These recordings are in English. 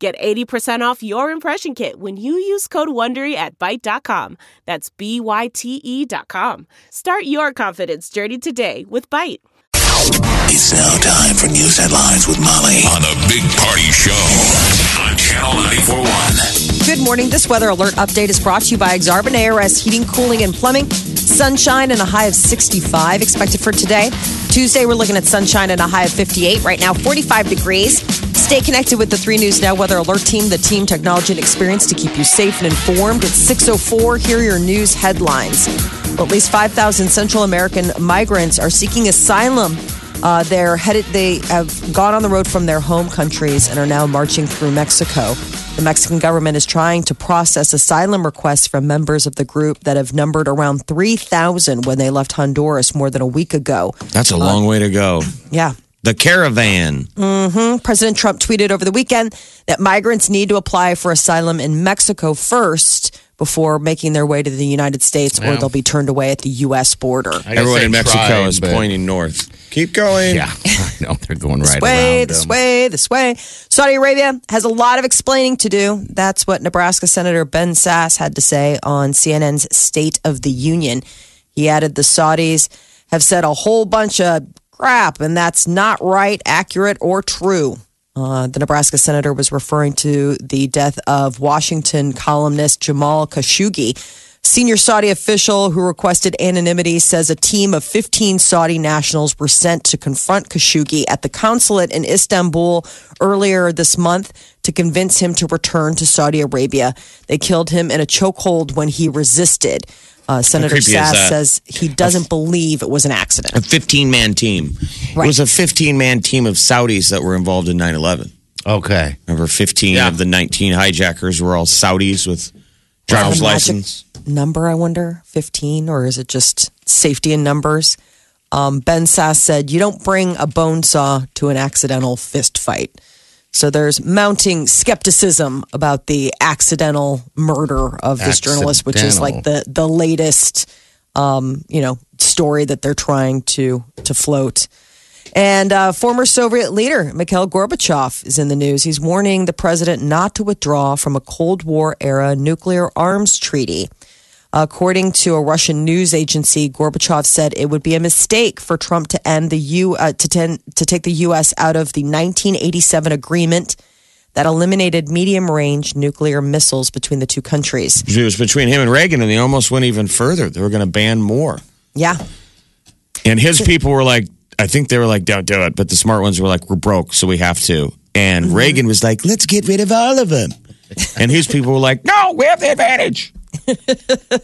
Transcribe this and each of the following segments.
Get 80% off your impression kit when you use code WONDERY at Byte.com. That's B-Y-T-E dot com. Start your confidence journey today with Byte. It's now time for news headlines with Molly on the Big Party Show on Channel 941. Good morning. This weather alert update is brought to you by Exarban ARS Heating, Cooling, and Plumbing. Sunshine and a high of 65 expected for today. Tuesday, we're looking at sunshine and a high of 58. Right now, 45 degrees. Stay connected with the 3 News Now Weather Alert Team, the team, technology, and experience to keep you safe and informed. It's 6.04. Here are your news headlines. Well, at least 5,000 Central American migrants are seeking asylum. Uh, they're headed. They have gone on the road from their home countries and are now marching through Mexico. The Mexican government is trying to process asylum requests from members of the group that have numbered around 3,000 when they left Honduras more than a week ago. That's a long way to go. Yeah. The caravan. Mm-hmm. President Trump tweeted over the weekend that migrants need to apply for asylum in Mexico first before making their way to the United States, or they'll be turned away at the U.S. border. Everyone in Mexico tried, is but- pointing north. Keep going. Yeah, I know they're going right this way, around this them. way, this way. Saudi Arabia has a lot of explaining to do. That's what Nebraska Senator Ben Sasse had to say on CNN's State of the Union. He added the Saudis have said a whole bunch of crap, and that's not right, accurate, or true. Uh, the Nebraska senator was referring to the death of Washington columnist Jamal Khashoggi. Senior Saudi official who requested anonymity says a team of 15 Saudi nationals were sent to confront Khashoggi at the consulate in Istanbul earlier this month to convince him to return to Saudi Arabia. They killed him in a chokehold when he resisted. Uh, Senator creepy Sasse says he doesn't believe it was an accident. A 15 man team. Right. It was a 15 man team of Saudis that were involved in 9 11. Okay. Remember, 15 Yeah. of the 19 hijackers were all Saudis with driver's The magic license. number, I wonder, 15, or is it just safety in numbers? Um, ben Sasse said, You don't bring a bone saw to an accidental fist fight. So there's mounting skepticism about the accidental murder of this journalist, which is like the, the latest, um, you know, story that they're trying to to float. And uh, former Soviet leader Mikhail Gorbachev is in the news. He's warning the president not to withdraw from a Cold War era nuclear arms treaty. According to a Russian news agency, Gorbachev said it would be a mistake for Trump to end the U uh, to ten, to take the U.S. out of the 1987 agreement that eliminated medium range nuclear missiles between the two countries. It was between him and Reagan, and they almost went even further. They were going to ban more. Yeah, And his people were like, I think they were like, don't do it. But the smart ones were like, we're broke, so we have to. And Mm-hmm. Reagan was like, let's get rid of all of them. And his people were like, no, we have the advantage.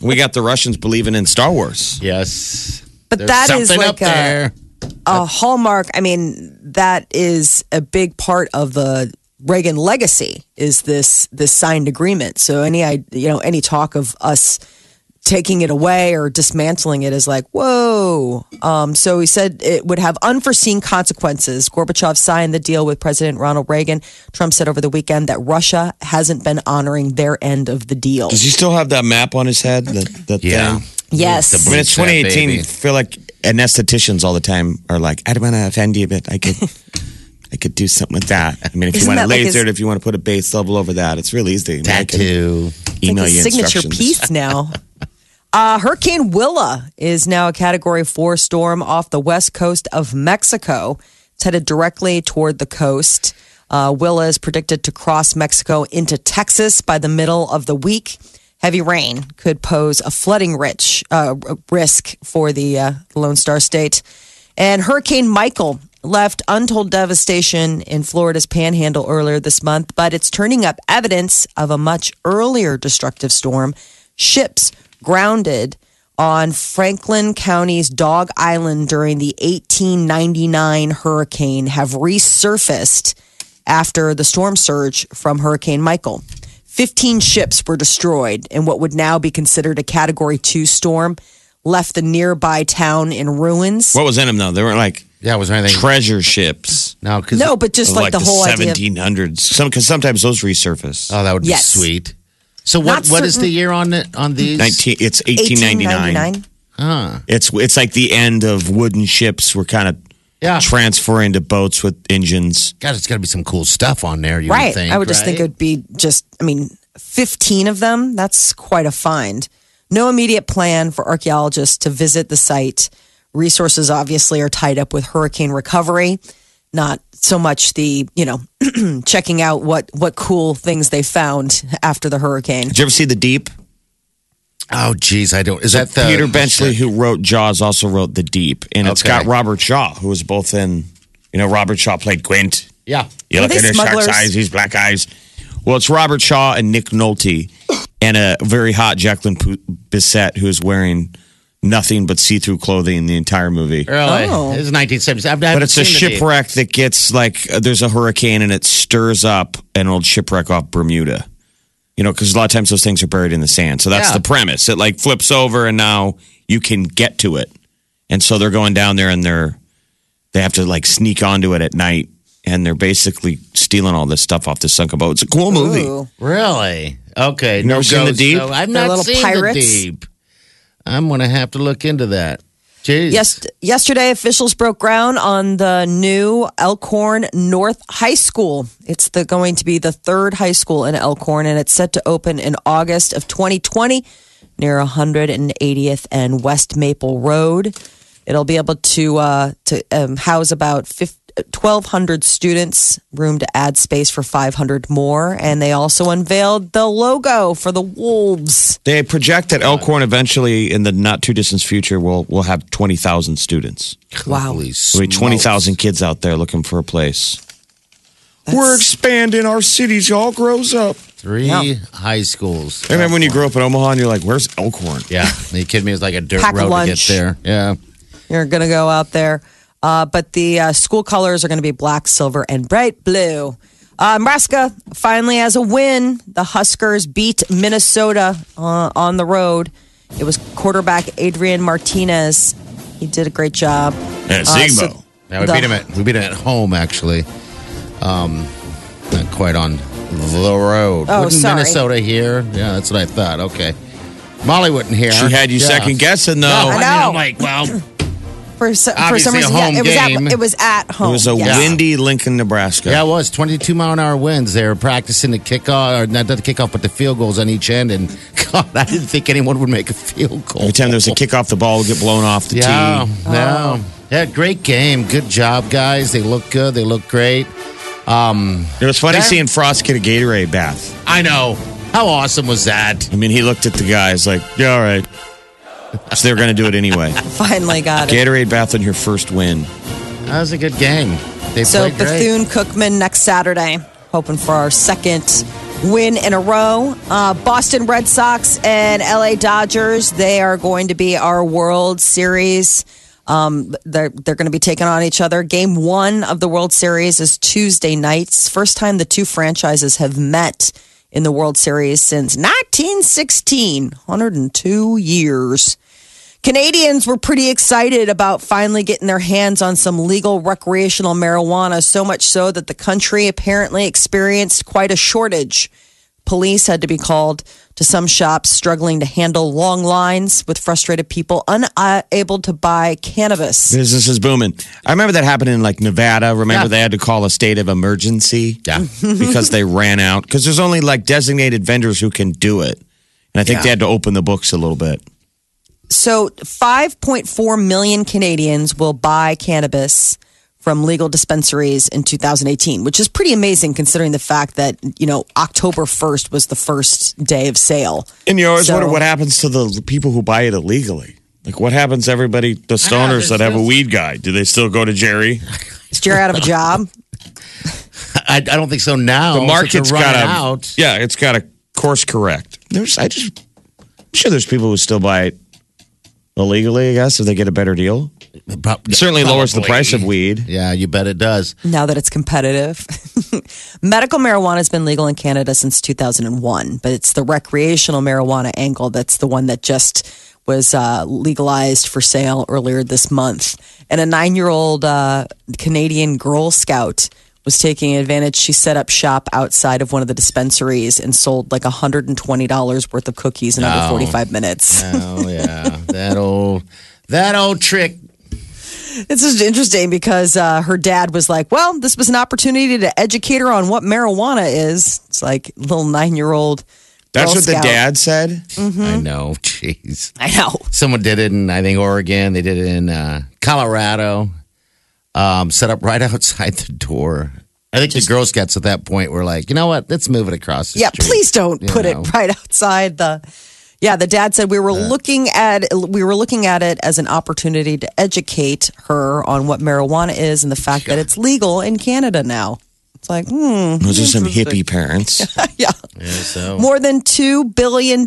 We got the Russians believing in Star Wars. Yes. But There's that is like a- a hallmark. I mean, that is a big part of the Reagan legacy. Is this this signed agreement? So any I you know any talk of us taking it away or dismantling it is like whoa. Um, so he said it would have unforeseen consequences. Gorbachev signed the deal with President Ronald Reagan. Trump said over the weekend that Russia hasn't been honoring their end of the deal. Does he still have that map on his head? That, that Yeah. thing? Yes. I mean, it's 2018. baby. I feel like anestheticians all the time are like, I don't want to offend you, but I could, I could do something with that. I mean, if Isn't you want that to like laser his- it, if you want to put a base level over that, it's real easy. I mean, I can Tattoo. Email like you a signature piece now. Uh, Hurricane Willa is now a Category 4 storm off the west coast of Mexico. It's headed directly toward the coast. Uh, Willa is predicted to cross Mexico into Texas by the middle of the week. Heavy rain could pose a flooding rich, uh, risk for the uh, Lone Star State. And Hurricane Michael left untold devastation in Florida's panhandle earlier this month, but it's turning up evidence of a much earlier destructive storm. Ships grounded on Franklin County's Dog Island during the 1899 hurricane have resurfaced after the storm surge from Hurricane Michael. 15 ships were destroyed, and what would now be considered a Category 2 storm left the nearby town in ruins. What was in them though? They weren't like Yeah, was there anything? treasure ships. no, no, but just of, like, the whole idea. of- 1700s. Some because sometimes those resurface. Oh, that would be Yes. sweet. So Not what? What is certain- the year on it on these? 19 it's 1899. 1899. Huh. It's it's like the end of wooden ships were kind of Yeah. transferring to boats with engines. God, it's got to be some cool stuff on there. You Right. Would think, I would just think it right? would be just, I mean, 15 of them. That's quite a find. No immediate plan for archaeologists to visit the site. Resources obviously are tied up with hurricane recovery, not so much the, you know, checking out what, what cool things they found after the hurricane. Did you ever see The Deep? Oh, geez, I don't. Is that the Peter Benchley, who wrote Jaws, also wrote The Deep, and it's Okay. got Robert Shaw, who was both in. You know, Robert Shaw played Quint. Yeah. You Are look at his shark's eyes, he's black eyes. Well, it's Robert Shaw and Nick Nolte, and a very hot Jacqueline P- Bissett, who is wearing nothing but see-through clothing the entire movie. Really? Oh. This is 1970s. I've, But it's a shipwreck that gets like uh, there's a hurricane and it stirs up an old shipwreck off Bermuda. You know, because a lot of times those things are buried in the sand. So that's Yeah. the premise. It like flips over and now you can get to it. And so they're going down there and they're they have to like sneak onto it at night and they're basically stealing all this stuff off the sunken boat. It's a cool movie. Ooh. Really? Okay. never seen The Deep? so I've They're not little seen pirates? the deep. I'm gonna have to look into that. Jeez. Yes, yesterday officials broke ground on the new Elkhorn North High School. It's the, going to be the third high school in Elkhorn, and it's set to open in August of 2020 near 180th and West Maple Road. It'll be able to uh, to um, house about 50, 1,200 students, room to add space for 500 more, and they also unveiled the logo for the Wolves. They project that Elkhorn eventually in the not too distant future will will have twenty thousand students. Wow. Holy There'll be twenty thousand kids out there looking for a place. We're expanding our cities. All grows up. Three Yeah. high schools. I remember when you grew up in Omaha and you're like, "Where's Elkhorn?" Yeah. Are you kidding me? It's like a dirt Pack road lunch. to get there. Yeah. You're going to go out there. Uh, but the uh, school colors are going to be black, silver, and bright blue. Uh, Nebraska finally has a win. The Huskers beat Minnesota uh, on the road. It was quarterback Adrian Martinez. He did a great job. Yeah, Uh, so- Yeah, we The- beat him at we beat him at home actually. Um, not quite on the road. Oh, Wouldn't sorry. Minnesota here? Yeah, that's what I thought. Okay. Molly wouldn't hear. She had you Yeah. second guessing though. No, I, I mean, know. I'm like, well, For, so, for Obviously some a reason, home yeah, it was game. at it was at home. It was a yes. windy Lincoln, Nebraska. yeah, it was 22 mile an hour winds. They were practicing the kickoff, or not the kickoff, but the field goals on each end. And God, I didn't think anyone would make a field goal. Every time there was a kick off, the ball would get blown off the Yeah, tee. yeah, yeah. Great game. Good job, guys. They look good. They look great. Um, it was funny That- seeing Frost get a Gatorade bath. I know. How awesome was that? I mean, he looked at the guys like, "Yeah, all right." So they were going to do it anyway. Finally got it. Gatorade bath on your first win. That was a good game. They So played great. Bethune Cookman next Saturday, hoping for our second win in a row. Uh, Boston Red Sox and LA Dodgers, they are going to be our World Series. Um, they're they're going to be taking on each other. Game one of the World Series is Tuesday nights. First time the two franchises have met in the World Series since 1916, 102 years. Canadians were pretty excited about finally getting their hands on some legal recreational marijuana, so much so that the country apparently experienced quite a shortage. Police had to be called to some shops struggling to handle long lines with frustrated people unable to buy cannabis. Business is booming. I remember that happened in like Nevada. Remember Yeah. they had to call a state of emergency Yeah. because they ran out. Because there's only like designated vendors who can do it, and I think Yeah. they had to open the books a little bit. So, 5.4 million Canadians will buy cannabis from legal dispensaries in 2018, which is pretty amazing considering the fact that, you know, October 1st was the first day of sale. And you always So- wonder what happens to the people who buy it illegally. Like what happens to everybody, the know, stoners that have a weed guy? Do they still go to Jerry? Is Jerry out of a job? I, I don't think so now. the since market's they're got to, out. yeah, it's got to course correct. There's, I just, I'm sure there's people who still buy it illegally. I guess if they get a better deal, Prob- it certainly lowers the price of weed. Yeah, you bet it does. now that it's competitive. Medical marijuana has been legal in Canada since 2001, but it's the recreational marijuana angle that's the one that just was uh, legalized for sale earlier this month. And a nine year old uh, Canadian Girl Scout was taking advantage. She set up shop outside of one of the dispensaries and sold like $120 worth of cookies in under 45 minutes. Oh yeah, that old that old trick. It's just interesting because uh, her dad was like, "Well, this was an opportunity to educate her on what marijuana is." It's like little nine-year-old. That's what the dad said. Mm-hmm. I know. Jeez. I know. Someone did it in I think Oregon. They did it in uh, Colorado. Um, set up right outside the door. I think the Girl Scouts at that point were like, you know what? Let's move it across. The Yeah, street. please don't You put know. it right outside the. Yeah, the dad said we were looking at we were looking at it as an opportunity to educate her on what marijuana is and the fact that it's legal in Canada now. It's like, hmm, Those are some hippie parents. yeah. Yeah, so More than $2 billion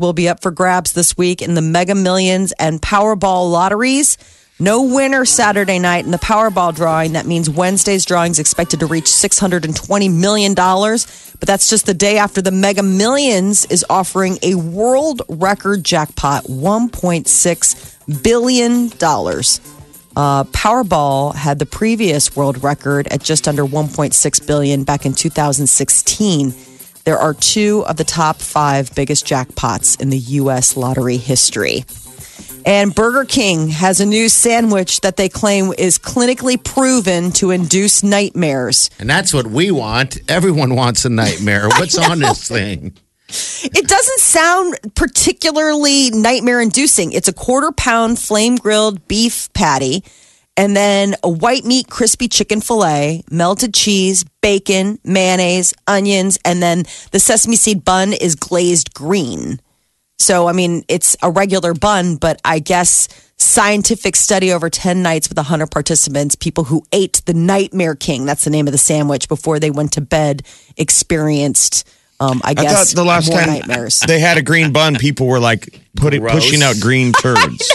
will be up for grabs this week in the Mega Millions and Powerball lotteries. No winner Saturday night in the Powerball drawing. That means Wednesday's drawing is expected to reach $620 million. But that's just the day after the Mega Millions is offering a world record jackpot $1.6 billion. Uh, Powerball had the previous world record at just under 1.6 billion back in 2016. There are two of the top five biggest jackpots in the U.S. lottery history. And Burger King has a new sandwich that they claim is clinically proven to induce nightmares. and that's what we want. Everyone wants a nightmare. What's on this thing? It doesn't sound particularly nightmare inducing. It's a quarter pound flame grilled beef patty, and then a white meat crispy chicken filet, melted cheese, bacon, mayonnaise, onions, and then the sesame seed bun is glazed green. So, I mean, it's a regular bun, but I guess scientific study over 10 nights with 100 participants, people who ate the Nightmare King, that's the name of the sandwich, before they went to bed, experienced, um, I I thought guess, the last time nightmares. they had a green bun, people were like put it, pushing out green turds.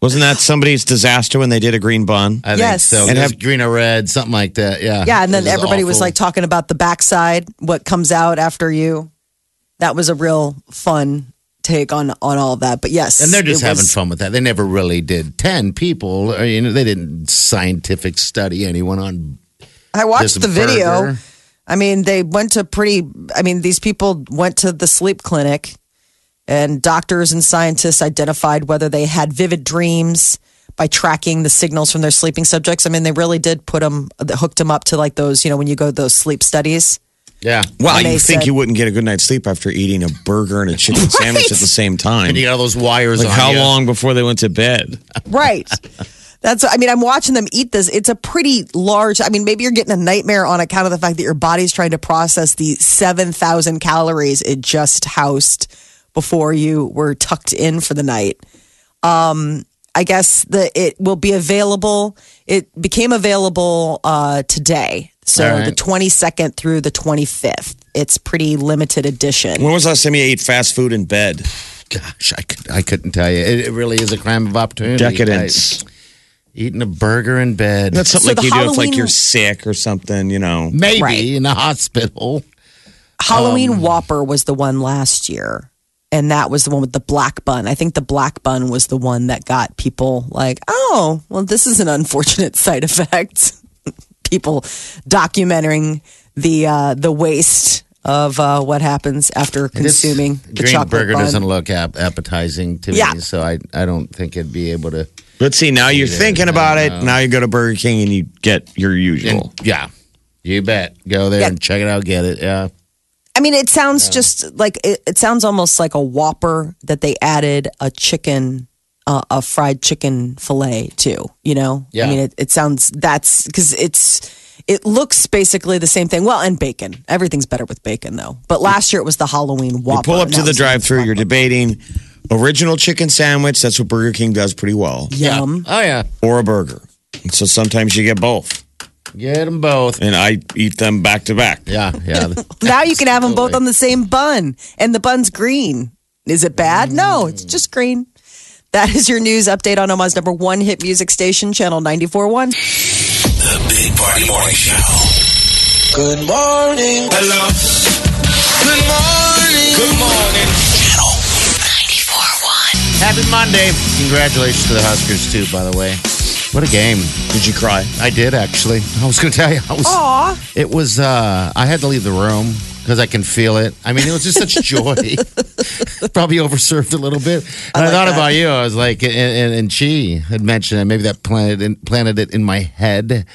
Wasn't that somebody's disaster when they did a green bun? I Yes. think so. And And have- green or red, something like that. Yeah. Yeah, and then was everybody was like talking about the backside, what comes out after you. That was a real fun take on on all that. But yes, And they're just having was- fun with that. They never really did. Ten people, or, you know, they didn't scientific study anyone on. I watched the video. burger. I mean, they went to pretty. I mean, these people went to the sleep clinic, and doctors and scientists identified whether they had vivid dreams by tracking the signals from their sleeping subjects. I mean, they really did put them, hooked them up to like those, you know, when you go to those sleep studies. Yeah. Well, And you think said- you wouldn't get a good night's sleep after eating a burger and a chicken sandwich at the same time? And you got all those wires Like on how you. long before they went to bed? Right. That's, I mean, I'm watching them eat this. It's a pretty large, I mean, maybe you're getting a nightmare on account of the fact that your body's trying to process the 7,000 calories it just housed before you were tucked in for the night. Um, I guess the it will be available. It became available uh, today, so All right. the 22nd through the 25th. It's pretty limited edition. When was the last time you ate fast food in bed? Gosh, I, could, I couldn't tell you. It, it really is a crime of opportunity. Decadence. I- eating a burger in bed. That's something So like the you do if like you're sick or something, you know. Maybe Right. in the hospital. Halloween Um, Whopper was the one last year. And that was the one with the black bun. I think the black bun was the one that got people like, oh, well, this is an unfortunate side effect. people documenting the uh, the waste of uh, what happens after This consuming the green chocolate burger bun. doesn't look ap- appetizing to Yeah. me, so I I don't think I'd be able to. Let's see. Now you're thinking I about it. know. Now you go to Burger King and you get your usual. And, yeah, you bet. Go there Yeah. and check it out. Get it. Yeah. I mean, it sounds just like it, it sounds almost like a Whopper that they added a chicken, uh, a fried chicken fillet too. You know, Yeah. I mean, it, it sounds that's because it's it looks basically the same thing. Well, and bacon, everything's better with bacon though. But last year it was the Halloween You Whopper. pull up to the drive-through. You're debating original chicken sandwich. That's what Burger King does pretty well, yum. Oh yeah. or a burger. And so sometimes you get both, Get them both. and I eat them back to back. Yeah. Yeah. Now you can have them both on the same bun, and the bun's green. Is it bad? No, it's just green. That is your news update on Omaha's number one hit music station, Channel 94.1. The Big Party Morning Show. Good morning. Hello. Good morning. Good morning. Channel 94.1. Happy Monday. Congratulations to the Huskers, too, by the way. What a game. Did you cry? I did, actually. I was going to tell you. I was, Aw. It was, uh, I had to leave the room because I can feel it. I mean, it was just such joy. Probably overserved a little bit. And I, like thought that. about you. I was like, and, and, and she had mentioned it. Maybe that planted, in, planted it in my head.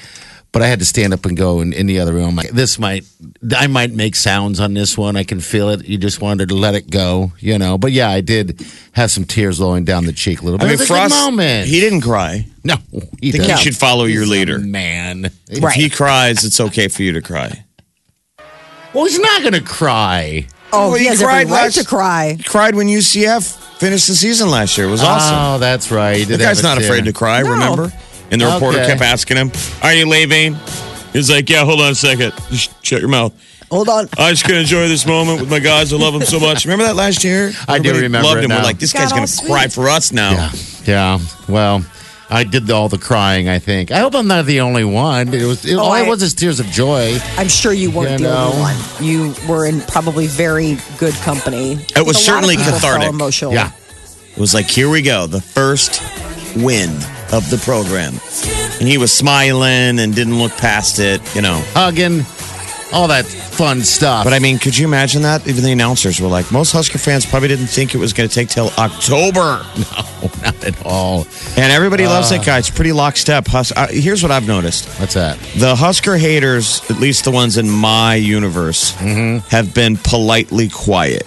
But I had to stand up and go in, in the other room. Like, this might, I might make sounds on this one. I can feel it. You just wanted to let it go, you know. But yeah, I did have some tears rolling down the cheek a little I bit. mean, it was for a good us, moment. he didn't cry. no, he I think doesn't. you should follow your He's a leader. man. If he cries, it's okay for you to cry. Well, he's not going to cry. Oh, Well, he he has every cried right last- to cry. He cried when UCF finished the season last year. It was oh, awesome. Oh, that's right. The guy's not afraid to cry, No. remember? And the reporter Okay. kept asking him, Are you leaving? He's like, Yeah, hold on a second. Just shut your mouth. Hold on. I just gonna enjoy this moment with my guys. I love them so much. Remember that last year? I do remember Loved it him. now. We're like, this Got guy's gonna cry for us now. Yeah, yeah. Well, I did all the crying. I think. I hope I'm not the only one. It was. It, oh, all I- it was is tears of joy. I'm sure you weren't You the only one. You were in probably very good company. It was A lot of certainly cathartic. Emotional. Yeah. It was like, here we go, the first win of the program. And he was smiling and didn't look past it, you know. Hugging, all that fun stuff. But I mean, could you imagine that? Even the announcers were like, most Husker fans probably didn't think it was going to take till October. no, not at all. And everybody Uh. loves that guy. It's pretty lockstep. Hus- uh, here's what I've noticed. What's that? The Husker haters, at least the ones in my universe, Mm-hmm. have been politely quiet.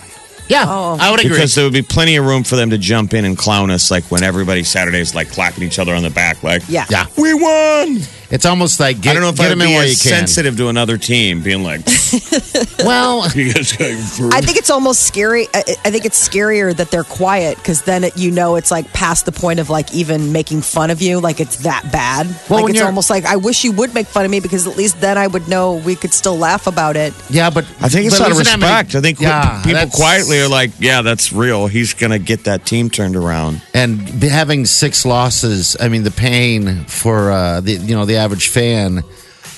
Yeah, Oh. I would agree. Because there would be plenty of room for them to jump in and clown us, like when everybody Saturday's like clapping each other on the back, like, Yeah. yeah, we won. It's almost like get, I don't know if get I'd him in be while as you can. sensitive to another team, being like, Well, you guys got I think it's almost scary. I, I think it's scarier that they're quiet because then it, you know it's like past the point of like even making fun of you. Like it's that bad. Well, like when it's you're- almost like I wish you would make fun of me because at least then I would know we could still laugh about it. yeah, but I think it's but out of losing that many- respect. I think yeah, people that's- quietly are like, yeah, that's real. He's going to get that team turned around. and be- having six losses i mean the pain for uh the you know the average fan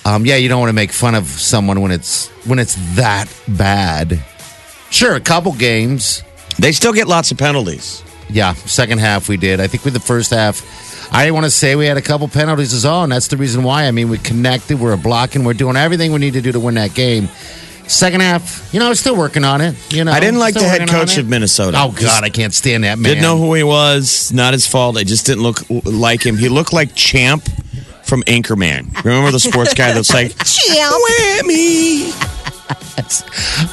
um yeah you don't want to make fun of someone when it's when it's that bad sure a couple games They still get lots of penalties. yeah second half we did i think with the first half i want to say we had a couple penalties as well and that's the reason why i mean we connected we're blocking we're doing everything we need to do to win that game second half you know I was still working on it you know I didn't like the head coach of Minnesota. oh Just god i can't stand that man Didn't know who he was. Not his fault. I just didn't look like him. He looked like Champ from Anchorman. Remember the sports guy that's like, Champ. Whammy!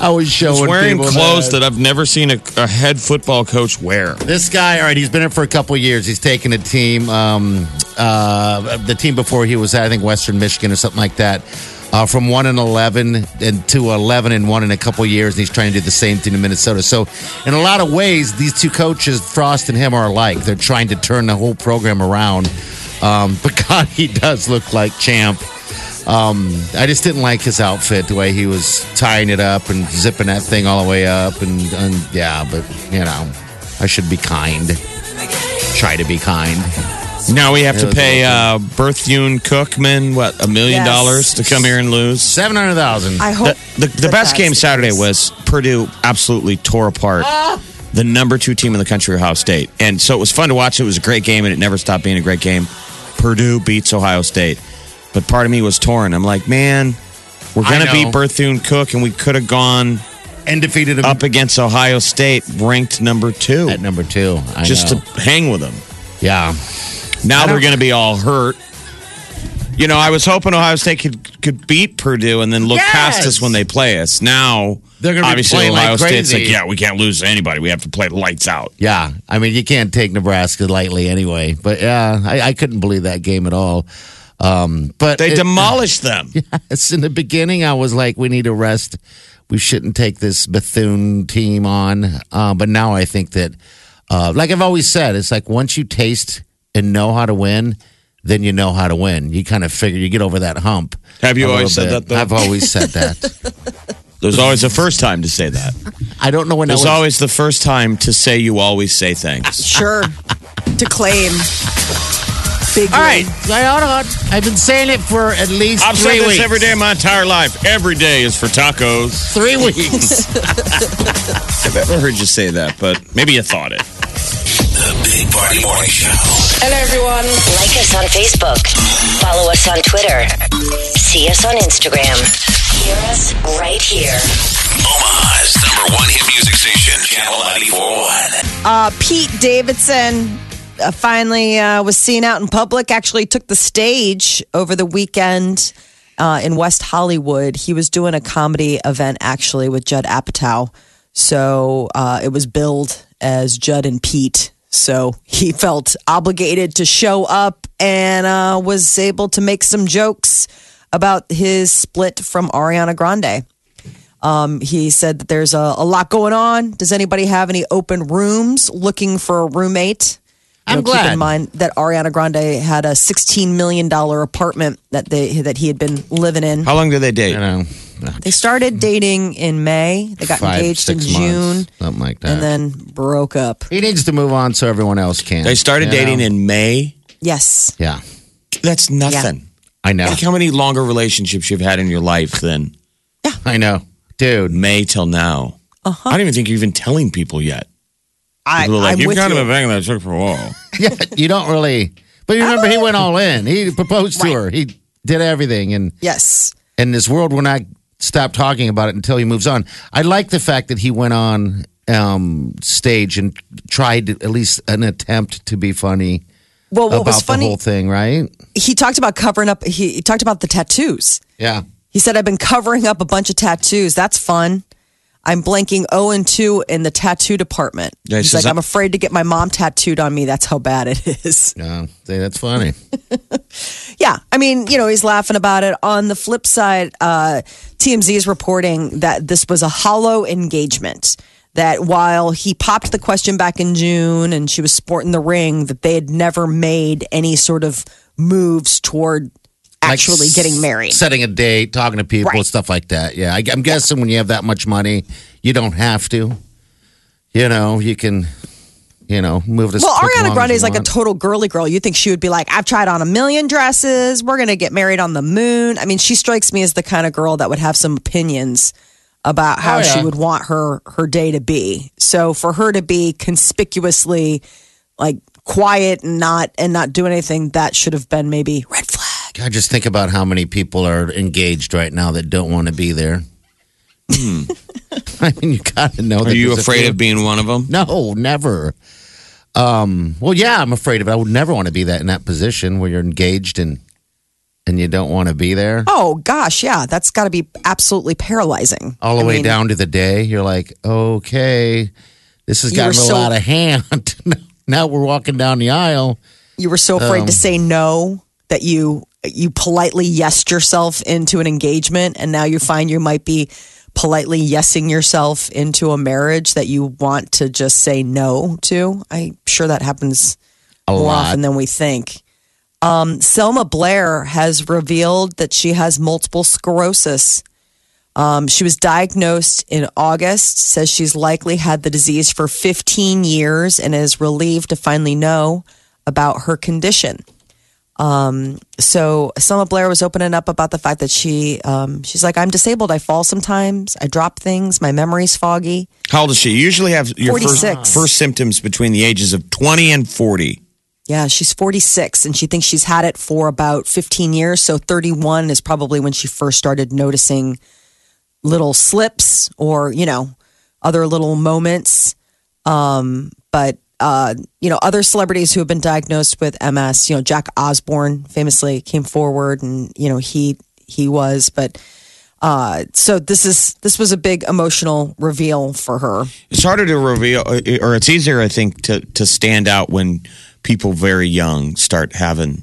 i was showing He's wearing people clothes that I've never seen a, a head football coach wear. This guy, all right, he's been in for a couple of years. He's taken a team, um, uh, the team before he was at, I think, Western Michigan or something like that, uh, from 1 and 11 and to 11 and 1 in a couple of years. And he's trying to do the same thing in Minnesota. So, in a lot of ways, these two coaches, Frost and him, are alike. They're trying to turn the whole program around. Um, but God, he does look like champ. Um, I just didn't like his outfit, the way he was tying it up and zipping that thing all the way up. And, and yeah, but, you know, I should be kind. Try to be kind. Now we have to pay uh, Berthune Cookman, what, a million Yes. dollars to come here and lose? 700,000. I hope The, the, the that best that's game the Saturday case. was Purdue absolutely tore apart the number two team in the country, Ohio State. And so it was fun to watch. It was a great game, and it never stopped being a great game. Purdue beats Ohio State. But part of me was torn. I'm like, man, we're going to beat Berthune Cook, and we could have gone and defeated him up against Ohio State, ranked number two, at number two. I just know. to hang with them. yeah. Now they're going to be all hurt. You know, I was hoping Ohio State could could beat Purdue and then look past us when they play us. Now They're gonna be obviously playing like Ohio State's like, yeah, we can't lose to anybody. We have to play lights out. Yeah. I mean, you can't take Nebraska lightly anyway. But yeah, I, I couldn't believe that game at all. Um, but They it- demolished them. Yes, in the beginning, I was like, we need to rest. We shouldn't take this Bethune team on. Uh, but now I think that, uh, like I've always said, it's like once you taste and know how to win, then you know how to win. You kind of figure you get over that hump. Have you always said bit. that, though? I've always said that. There's always a first time to say that. I don't know when There's that was. always the first time to say you always say things. Sure. to claim. Big All right, hold on. I've been saying it for at least I've three said this every day of my entire life. Every day is for tacos. Three weeks. I've never heard you say that, but maybe you thought it. The Big Party Morning Show. Hello, everyone. Like us on Facebook. Follow us on Twitter. See us on Instagram. Hear us right here. Omaha's number one hit music station, Channel 941. Uh, Pete Davidson uh, finally uh, was seen out in public. Actually, took the stage over the weekend uh, in West Hollywood. He was doing a comedy event actually with Judd Apatow. So uh, it was billed as Judd and Pete. So he felt obligated to show up and uh, was able to make some jokes about his split from Ariana Grande. Um, he said that there's a, a lot going on. Does anybody have any open rooms looking for a roommate? You I'm know, Keep glad. in mind that Ariana Grande had a $16 million apartment that they that he had been living in. How long did they date? you know, They started mm. dating in May. They got five, engaged in six June months, something like that. and then broke up. he needs to move on so everyone else can. They started you dating know? in May. Yes. Yeah, That's nothing. I know. Like how many longer relationships you've had in your life than I know, dude. May till now? Uh-huh. I don't even think you're even telling people yet. I, People are like, I'm you've with kind you. of been banging that chick for a while. Yeah, you don't really. But you remember, he went all in. He proposed to her. He did everything, and yes. and this world will not stop talking about it until he moves on. I like the fact that he went on um, stage and tried at least an attempt to be funny Well, what about was the funny, whole thing, right? he talked about covering up, he, he talked about the tattoos. Yeah. He said, I've been covering up a bunch of tattoos. That's fun. I'm blanking 0 and 2 in the tattoo department. Yeah, he He's says like, I'm afraid to get my mom tattooed on me. That's how bad it is. Yeah, see, that's funny. Yeah. I mean, you know, he's laughing about it. On the flip side, uh, TMZ is reporting that this was a hollow engagement. That while he popped the question back in June and she was sporting the ring, that they had never made any sort of moves toward actually Like getting married. setting a date, talking to people, Right. stuff like that. Yeah, I, I'm guessing when you have that much money, you don't have to. You know, you can, you know, move this. Well, Ariana Grande is like a total girly girl. You think she would be like, I've tried on a million dresses. We're going to get married on the moon. I mean, she strikes me as the kind of girl that would have some opinions about how Oh, yeah. she would want her her day to be. So for her to be conspicuously like quiet and not and not do anything, that should have been maybe red flag. I just think about how many people are engaged right now that don't want to be there. I mean, you got to know. Hmm. Are that you afraid of being one of them? No, never. Um, well, yeah, I'm afraid of it. I would never want to be that in that position where you're engaged and and you don't want to be there Oh gosh, yeah, that's got to be absolutely paralyzing. all the I way mean, down to the day. You're like, okay, this has You gotten were a so- lot of hand. now we're walking down the aisle. You were so afraid Um, to say no that you you politely yesed yourself into an engagement, and now you find you might be politely yesing yourself into a marriage that you want to just say no to. I'm sure that happens A more lot. often than we think. Um, Selma Blair has revealed that she has multiple sclerosis. Um, she was diagnosed in August, says she's likely had the disease for 15 years and is relieved to finally know about her condition. Um, so Selma Blair was opening up about the fact that she, um, she's like, I'm disabled. I fall sometimes. I drop things. My memory's foggy. How old is she? You usually have your first, 46. first symptoms between the ages of 20 and 40. Yeah, she's 46 and she thinks she's had it for about 15 years. So 31 is probably when she first started noticing little slips or, you know, other little moments. Um, but, uh, you know, other celebrities who have been diagnosed with MS, you know, Jack Osbourne famously came forward and, you know, he, he was, but, uh, so this is, this was a big emotional reveal for her. It's harder to reveal, or it's easier, I think, to, to stand out when people very young start having,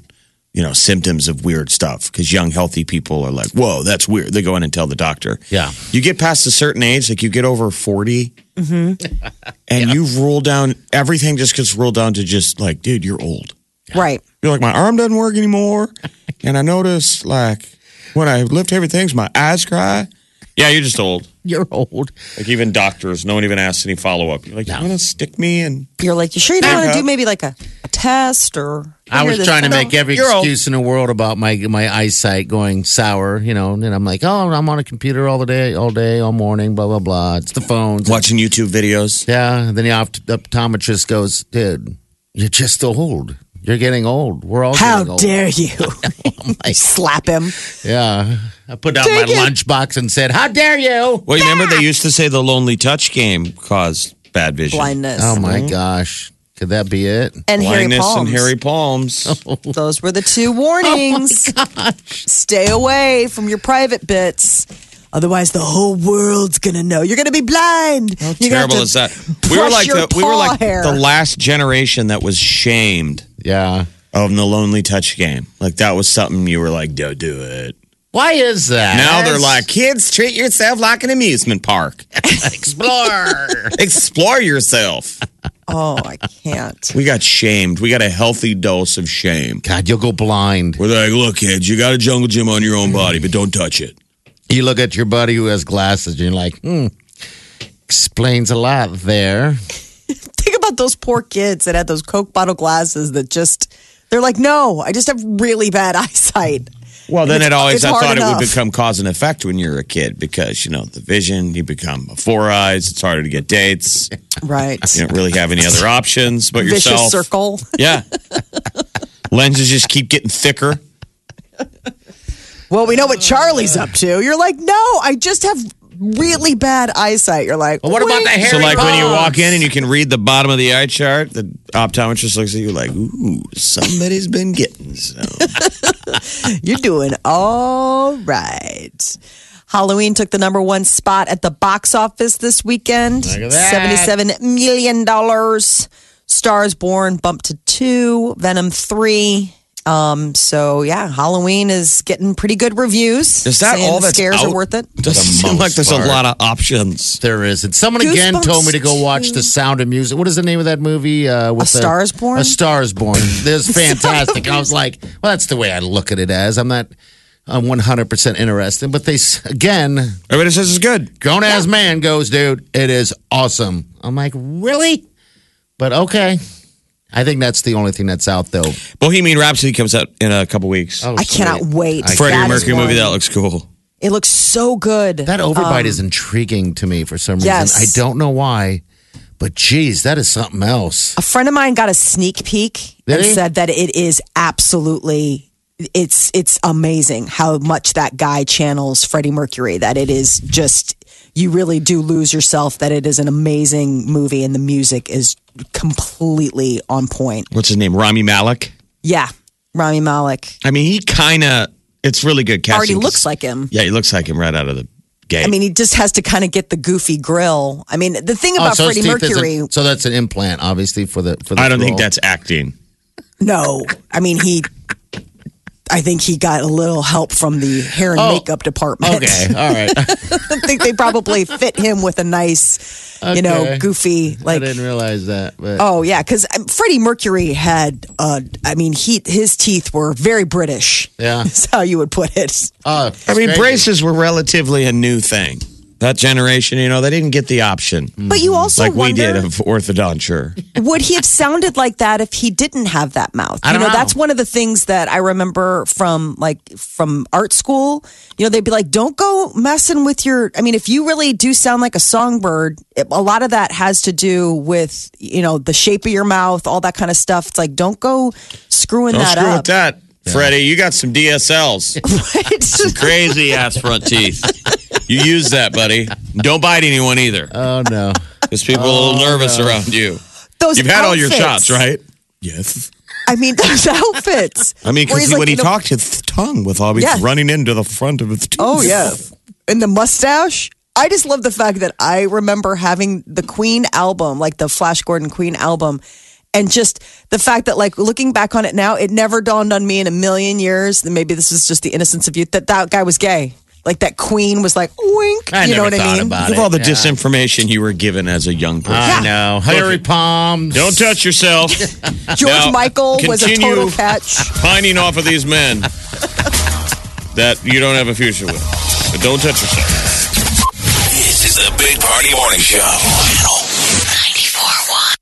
you know, symptoms of weird stuff. Because young, healthy people are like, whoa, that's weird. They go in and tell the doctor. Yeah. You get past a certain age, like you get over 40, Mm-hmm. and you've ruled down everything just gets ruled down to just like, dude, you're old. Right. You're like, my arm doesn't work anymore. and I notice, like, when I lift heavy things, my eyes cry. Yeah, you're just old. You're old. Like, even doctors, no one even asks any follow up. You're like, you want to stick me? And You're like, you sure you don't want to do maybe like a, a test or? I was trying to make every You're old. excuse in the world about my my eyesight going sour, you know. And I'm like, oh, I'm on a computer all the day, all day, all morning, blah blah blah. It's the phones. Watching YouTube videos. Yeah. Then the opt- optometrist goes, dude, you're just old. You're getting old. We're all How getting old. dare you? Slap him. Yeah. I put down Take my it. lunchbox and said, how dare you? Well, you remember they used to say the Lonely Touch game caused bad vision. Blindness. Oh my mm-hmm. gosh. Could that be it? and hairy Blindness palms. and hairy palms. Oh. Those were the two warnings. Oh, Stay away from your private bits. Otherwise, the whole world's gonna know. You're gonna be blind. How You're terrible is that? We were like the, we were like hair. the last generation that was shamed Yeah. of the Lonely Touch game. Like that was something you were like, don't do it. Why is that? Now they're like, kids, treat yourself like an amusement park. explore. Explore yourself. Oh, I can't. We got shamed. We got a healthy dose of shame. God, you'll go blind. We're like, look, kids, you got a jungle gym on your own body, but don't touch it. You look at your buddy who has glasses, and you're like, hmm, explains a lot there. Think about those poor kids that had those Coke bottle glasses that just, they're like, no, I just have really bad eyesight. Well, then it always, I hard thought it would become cause and effect when you're a kid because, you know, the vision, you become four eyes, it's harder to get dates. Right. You don't really have any other options but Vicious yourself. circle. Yeah. Lenses just keep getting thicker. Well, we know what Charlie's up to. You're like, no, I just have really bad eyesight. You're like, Well, what about the hair? So, like when you walk in and you can read the bottom of the eye chart, the optometrist looks at you like, ooh, somebody's been getting some. You're doing all right. Halloween took the number one spot at the box office this weekend. Look at that. $77 million. Stars Born bumped to two, Venom three. Um, so yeah, Halloween is getting pretty good reviews. Is that saying all the that's scares out? are worth it? Doesn't For the seem like there's part. a lot of options. There is. And someone again Goosebumps told me to go watch The Sound of Music. What is the name of that movie? Uh, with A Star is Born? A Star is Born. It was fantastic. I was like, well, that's the way I look at it as. I'm not I'm 100% interested. But they, s- again, Everybody says it's good. grown ass man goes, dude, it is awesome. I'm like, really? But okay. I think that's the only thing that's out, though. Bohemian Rhapsody comes out in a couple weeks. Oh, I cannot wait. I- Freddie That is Mercury movie, that looks cool. It looks so good. That overbite Um, is intriguing to me for some reason. Yes. I don't know why, but geez, that is something else. A friend of mine got a sneak peek Did and he? said that it is absolutely it's it's amazing how much that guy channels Freddie Mercury that it is just you really do lose yourself that it is an amazing movie and the music is completely on point. What's his name? Rami Malek. Yeah. Rami Malek I mean, he kind of. It's really good casting. already 'cause- looks like him. Yeah, he looks like him right out of the gate. I mean, he just has to kind of get the goofy grill. I mean, the thing oh, about Oh, so Freddie teeth isn't- Mercury, So that's an implant, obviously for the for the. I don't think that's acting. No, I mean he. I think he got a little help from the hair and Oh, makeup department. Okay, all right. I think they probably fit him with a nice, you know, goofy. Like I didn't realize that, but Oh yeah, because Freddie Mercury had. Uh, I mean, he his teeth were very British. Yeah. is how you would put it. oh, I mean, crazy. braces were relatively a new thing. That generation, you know, they didn't get the option But you also like we wonder, did of orthodonture. would he have sounded like that if he didn't have that mouth? I you don't know, know. that's one of the things that I remember from like from art school. You know, they'd be like, "Don't go messing with your." I mean, if you really do sound like a songbird, it, a lot of that has to do with you know the shape of your mouth, all that kind of stuff. It's like, don't go screwing Don't that screw up. with that, Freddie. You got some DSLs, some crazy ass front teeth. You use that, buddy. Don't bite anyone either, Oh no. because people are a little oh, nervous around you. Those You've had all your outfits. shots, right? Yes. I mean, those outfits. I mean, Where because he's like, when he you know, talked, his tongue was always Yeah. running into the front of his tooth. Oh yeah, and the mustache. I just love the fact that I remember having the Queen album, like the Flash Gordon Queen album, and just the fact that, like, looking back on it now, it never dawned on me in a million years. And maybe this is just the innocence of youth that that guy was gay. Like that Queen was like wink. I you know never what I mean? about Of all the Yeah. disinformation you were given as a young person. I know. Hairy Look, palms. Don't touch yourself. George Now, Michael was a continue. total catch. Pining off of these men that you don't have a future with. But don't touch yourself. This is the Big Party Morning Show.